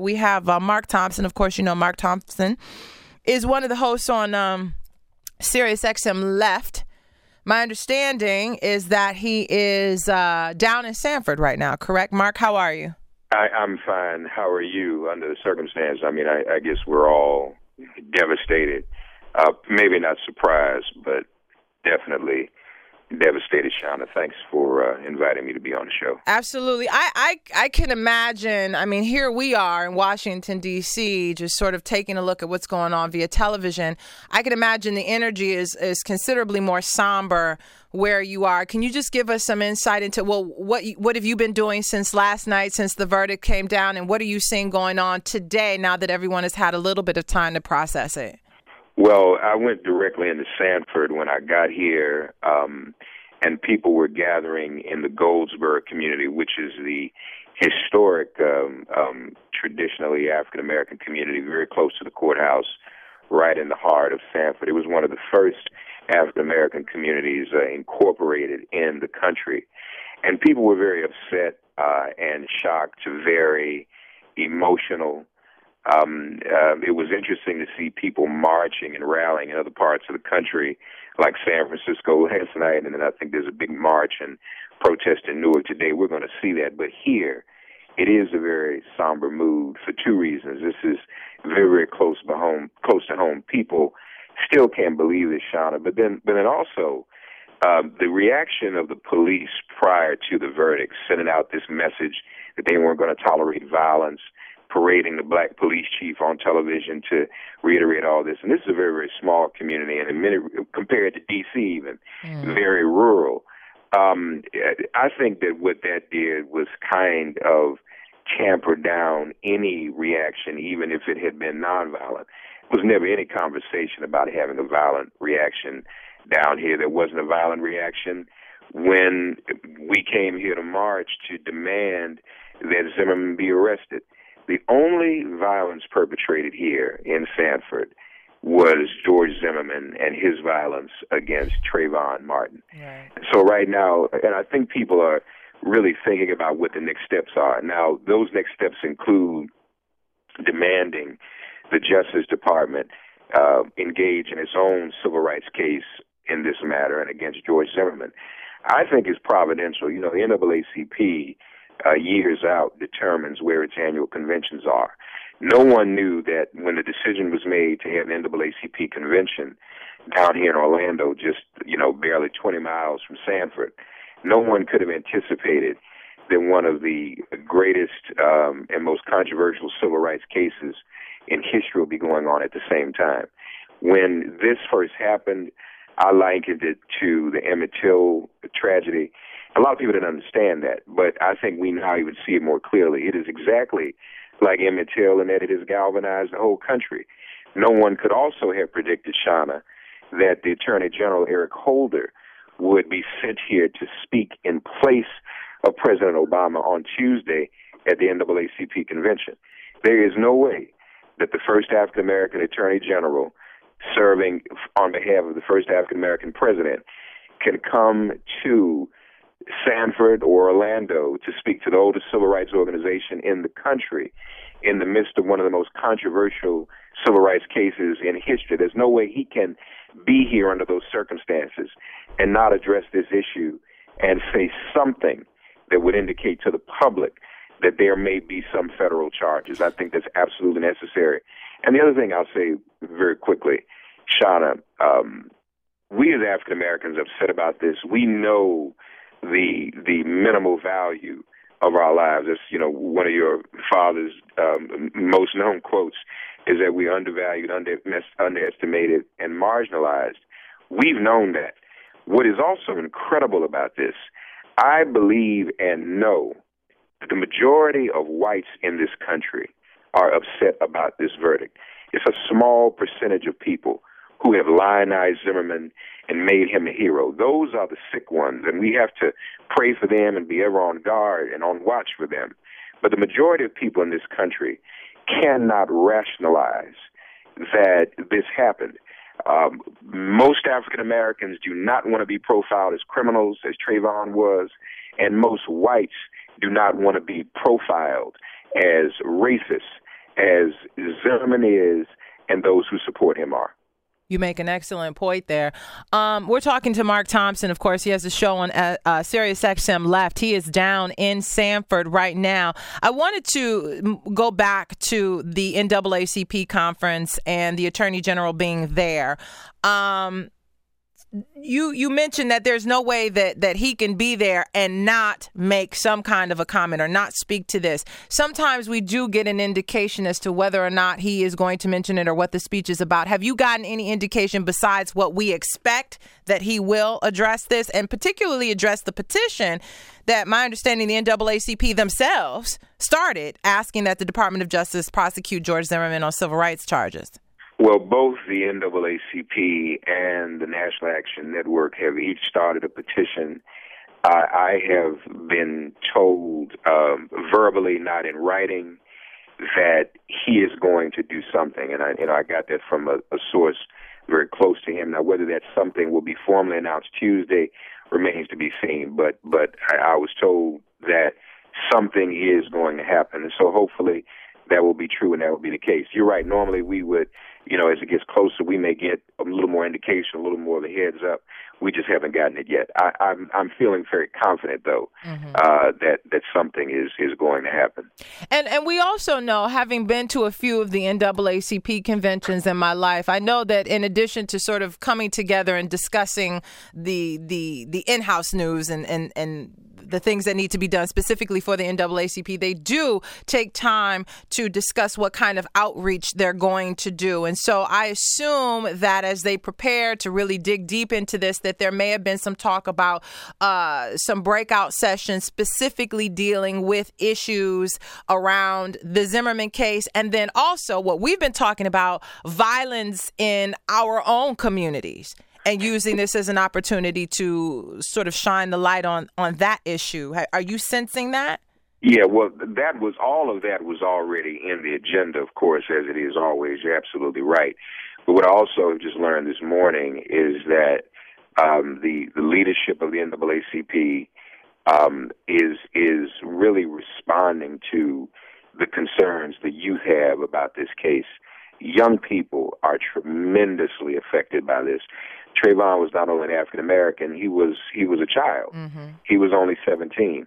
We have uh, Mark Thompson. Of course, you know Mark Thompson is one of the hosts on um, Sirius XM Left. My understanding is that he is uh, down in Sanford right now, correct? Mark, how are you? I, I'm fine. How are you under the circumstance? I mean, I, I guess we're all devastated. Uh, maybe not surprised, but definitely devastated, Shawna. Thanks for uh, inviting me to be on the show. Absolutely. I, I, I can imagine. I mean, here we are in Washington, D.C., just sort of taking a look at what's going on via television. I can imagine the energy is, is considerably more somber where you are. Can you just give us some insight into, well, what, what have you been doing since last night, since the verdict came down, and what are you seeing going on today now that everyone has had a little bit of time to process it? Well, I went directly into Sanford when I got here, um, and people were gathering in the Goldsboro community, which is the historic, um, um, traditionally African American community, very close to the courthouse, right in the heart of Sanford. It was one of the first African American communities uh, incorporated in the country, and people were very upset uh, and shocked, very emotional um, uh, it was interesting to see people marching and rallying in other parts of the country, like San Francisco last night, and then I think there's a big march and protest in Newark today. We're going to see that, but here, it is a very somber mood for two reasons. This is very, very close to home. Close to home, people still can't believe this, Shawna. But then, but then also, um, the reaction of the police prior to the verdict, sending out this message that they weren't going to tolerate violence parading the black police chief on television to reiterate all this. And this is a very, very small community, and in many, compared to D.C., even mm. very rural. Um, I think that what that did was kind of tamper down any reaction, even if it had been nonviolent. There was never any conversation about having a violent reaction down here. There wasn't a violent reaction when we came here to march to demand that Zimmerman be arrested. The only violence perpetrated here in Sanford was George Zimmerman and his violence against Trayvon Martin. Right. So right now, and I think people are really thinking about what the next steps are. Now, those next steps include demanding the Justice Department uh, engage in its own civil rights case in this matter and against George Zimmerman. I think it's providential. You know, the NAACP uh, years out determines where its annual conventions are. No one knew that when the decision was made to have an NAACP convention down here in Orlando, just you know barely 20 miles from Sanford, no one could have anticipated that one of the greatest um, and most controversial civil rights cases in history will be going on at the same time. When this first happened, I likened it to the Emmett Till tragedy a lot of people didn't understand that, but I think we now even see it more clearly. It is exactly like Emmett Till in that it has galvanized the whole country. No one could also have predicted, Shawna, that the Attorney General Eric Holder would be sent here to speak in place of President Obama on Tuesday at the NAACP convention. There is no way that the first African American Attorney General serving on behalf of the first African American president can come to Sanford or Orlando to speak to the oldest civil rights organization in the country in the midst of one of the most controversial civil rights cases in history. There's no way he can be here under those circumstances and not address this issue and say something that would indicate to the public that there may be some federal charges. I think that's absolutely necessary. And the other thing I'll say very quickly, Shawna, um, we as African Americans have said about this. We know the the minimal value of our lives. That's you know one of your father's um, most known quotes is that we undervalued, under, underestimated, and marginalized. We've known that. What is also incredible about this, I believe and know that the majority of whites in this country are upset about this verdict. It's a small percentage of people who have lionized Zimmerman and made him a hero. Those are the sick ones, and we have to pray for them and be ever on guard and on watch for them. But the majority of people in this country cannot rationalize that this happened. Um, most African Americans do not want to be profiled as criminals, as Trayvon was, and most whites do not want to be profiled as racists as Zimmerman is and those who support him are. You make an excellent point there. Um, we're talking to Mark Thompson. Of course, he has a show on uh, uh, Sirius XM Left. He is down in Sanford right now. I wanted to go back to the NAACP conference and the Attorney General being there. Um, you you mentioned that there's no way that that he can be there and not make some kind of a comment or not speak to this. Sometimes we do get an indication as to whether or not he is going to mention it or what the speech is about. Have you gotten any indication besides what we expect that he will address this and particularly address the petition that my understanding the NAACP themselves started asking that the Department of Justice prosecute George Zimmerman on civil rights charges? Well, both the NAACP and the National Action Network have each started a petition. Uh, I have been told um, verbally, not in writing, that he is going to do something, and I, you know, I got that from a, a source very close to him. Now, whether that something will be formally announced Tuesday remains to be seen. But, but I, I was told that something is going to happen, and so hopefully that will be true and that will be the case. You're right. Normally, we would you know, as it gets closer, we may get a little more indication, a little more of a heads up. We just haven't gotten it yet. I, I'm I'm feeling very confident though mm-hmm. uh, that that something is is going to happen. And and we also know, having been to a few of the NAACP conventions in my life, I know that in addition to sort of coming together and discussing the the the in house news and and and the things that need to be done specifically for the NAACP, they do take time to discuss what kind of outreach they're going to do. And so I assume that as they prepare to really dig deep into this, that there may have been some talk about uh, some breakout sessions specifically dealing with issues around the Zimmerman case. And then also what we've been talking about violence in our own communities and using this as an opportunity to sort of shine the light on on that issue. Are you sensing that? Yeah, well, that was all of that was already in the agenda, of course, as it is always. You're absolutely right. But what I also just learned this morning is that um, the the leadership of the NAACP um, is is really responding to the concerns the youth have about this case. Young people are tremendously affected by this. Trayvon was not only an African American, he was he was a child. Mm-hmm. He was only 17.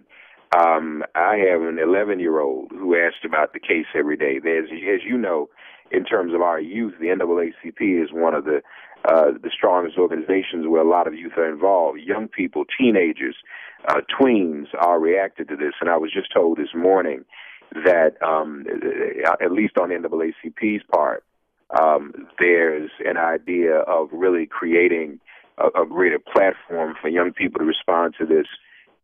Um, I have an 11 year old who asked about the case every day. There's, as you know, in terms of our youth, the NAACP is one of the uh, the strongest organizations where a lot of youth are involved. Young people, teenagers, uh, tweens are reacted to this. And I was just told this morning that, um, at least on NAACP's part, um, there's an idea of really creating a, a greater platform for young people to respond to this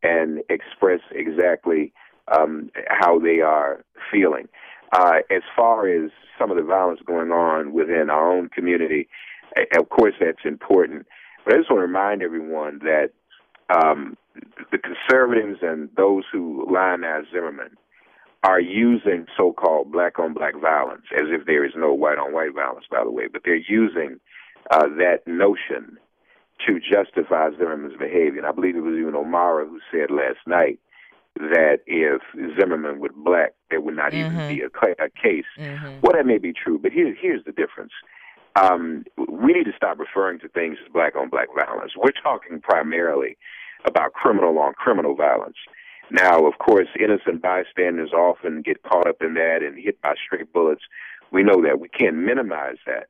and express exactly um, how they are feeling. Uh, as far as some of the violence going on within our own community, of course that's important. But I just want to remind everyone that um, the conservatives and those who line lionize Zimmerman are using so-called black-on-black violence, as if there is no white-on-white violence, by the way, but they're using uh, that notion to justify Zimmerman's behavior. And I believe it was even O'Mara who said last night that if Zimmerman were black, there would not mm-hmm. even be a, a case. Mm-hmm. Well, that may be true, but here, here's the difference. Um, we need to stop referring to things as black on black violence. We're talking primarily about criminal on criminal violence. Now, of course, innocent bystanders often get caught up in that and hit by stray bullets. We know that. We can't minimize that.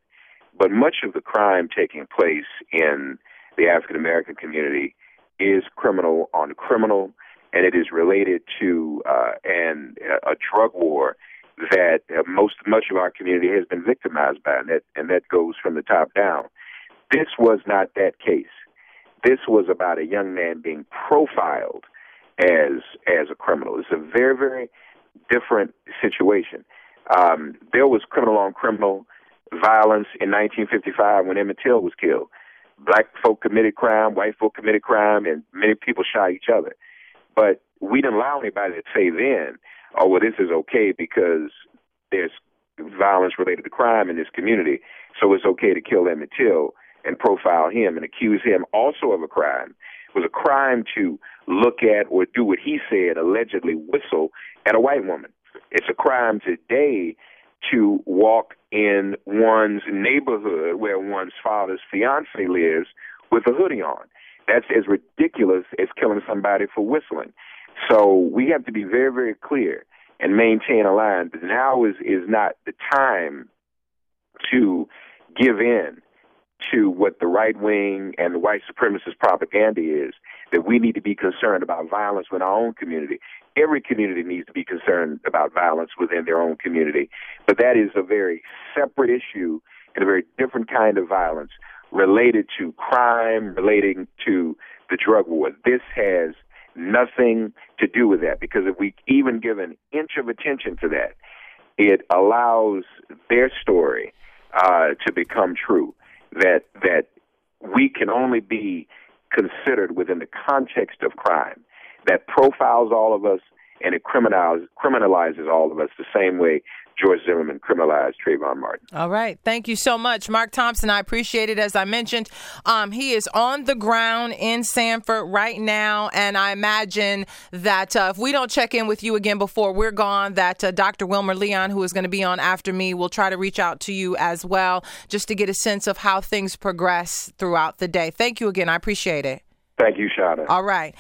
But much of the crime taking place in the African American community is criminal on criminal, and it is related to uh, and a drug war that uh, most much of our community has been victimized by, and that and that goes from the top down. This was not that case. This was about a young man being profiled as as a criminal. It's a very very different situation. Um, there was criminal on criminal violence in 1955 when Emmett Till was killed. Black folk committed crime, white folk committed crime, and many people shot each other. But we didn't allow anybody to say then, "Oh, well, this is okay because there's violence related to crime in this community, so it's okay to kill Emmett Till and profile him and accuse him also of a crime." It was a crime to look at or do what he said, allegedly whistle at a white woman. It's a crime today to walk in one's neighborhood where one's father's fiance lives with a hoodie on. That's as ridiculous as killing somebody for whistling. So we have to be very, very clear and maintain a line. Now is is not the time to give in to what the right wing and the white supremacist propaganda is. That we need to be concerned about violence within our own community. Every community needs to be concerned about violence within their own community, but that is a very separate issue and a very different kind of violence related to crime, relating to the drug war. This has nothing to do with that because if we even give an inch of attention to that, it allows their story uh, to become true. That that we can only be considered within the context of crime that profiles all of us and it criminalizes, criminalizes all of us the same way George Zimmerman criminalized Trayvon Martin. All right. Thank you so much. Mark Thompson, I appreciate it. As I mentioned, um, he is on the ground in Sanford right now. And I imagine that uh, if we don't check in with you again before we're gone, that uh, Dr. Wilmer Leon, who is going to be on after me, will try to reach out to you as well, just to get a sense of how things progress throughout the day. Thank you again. I appreciate it. Thank you, Shawna. All right.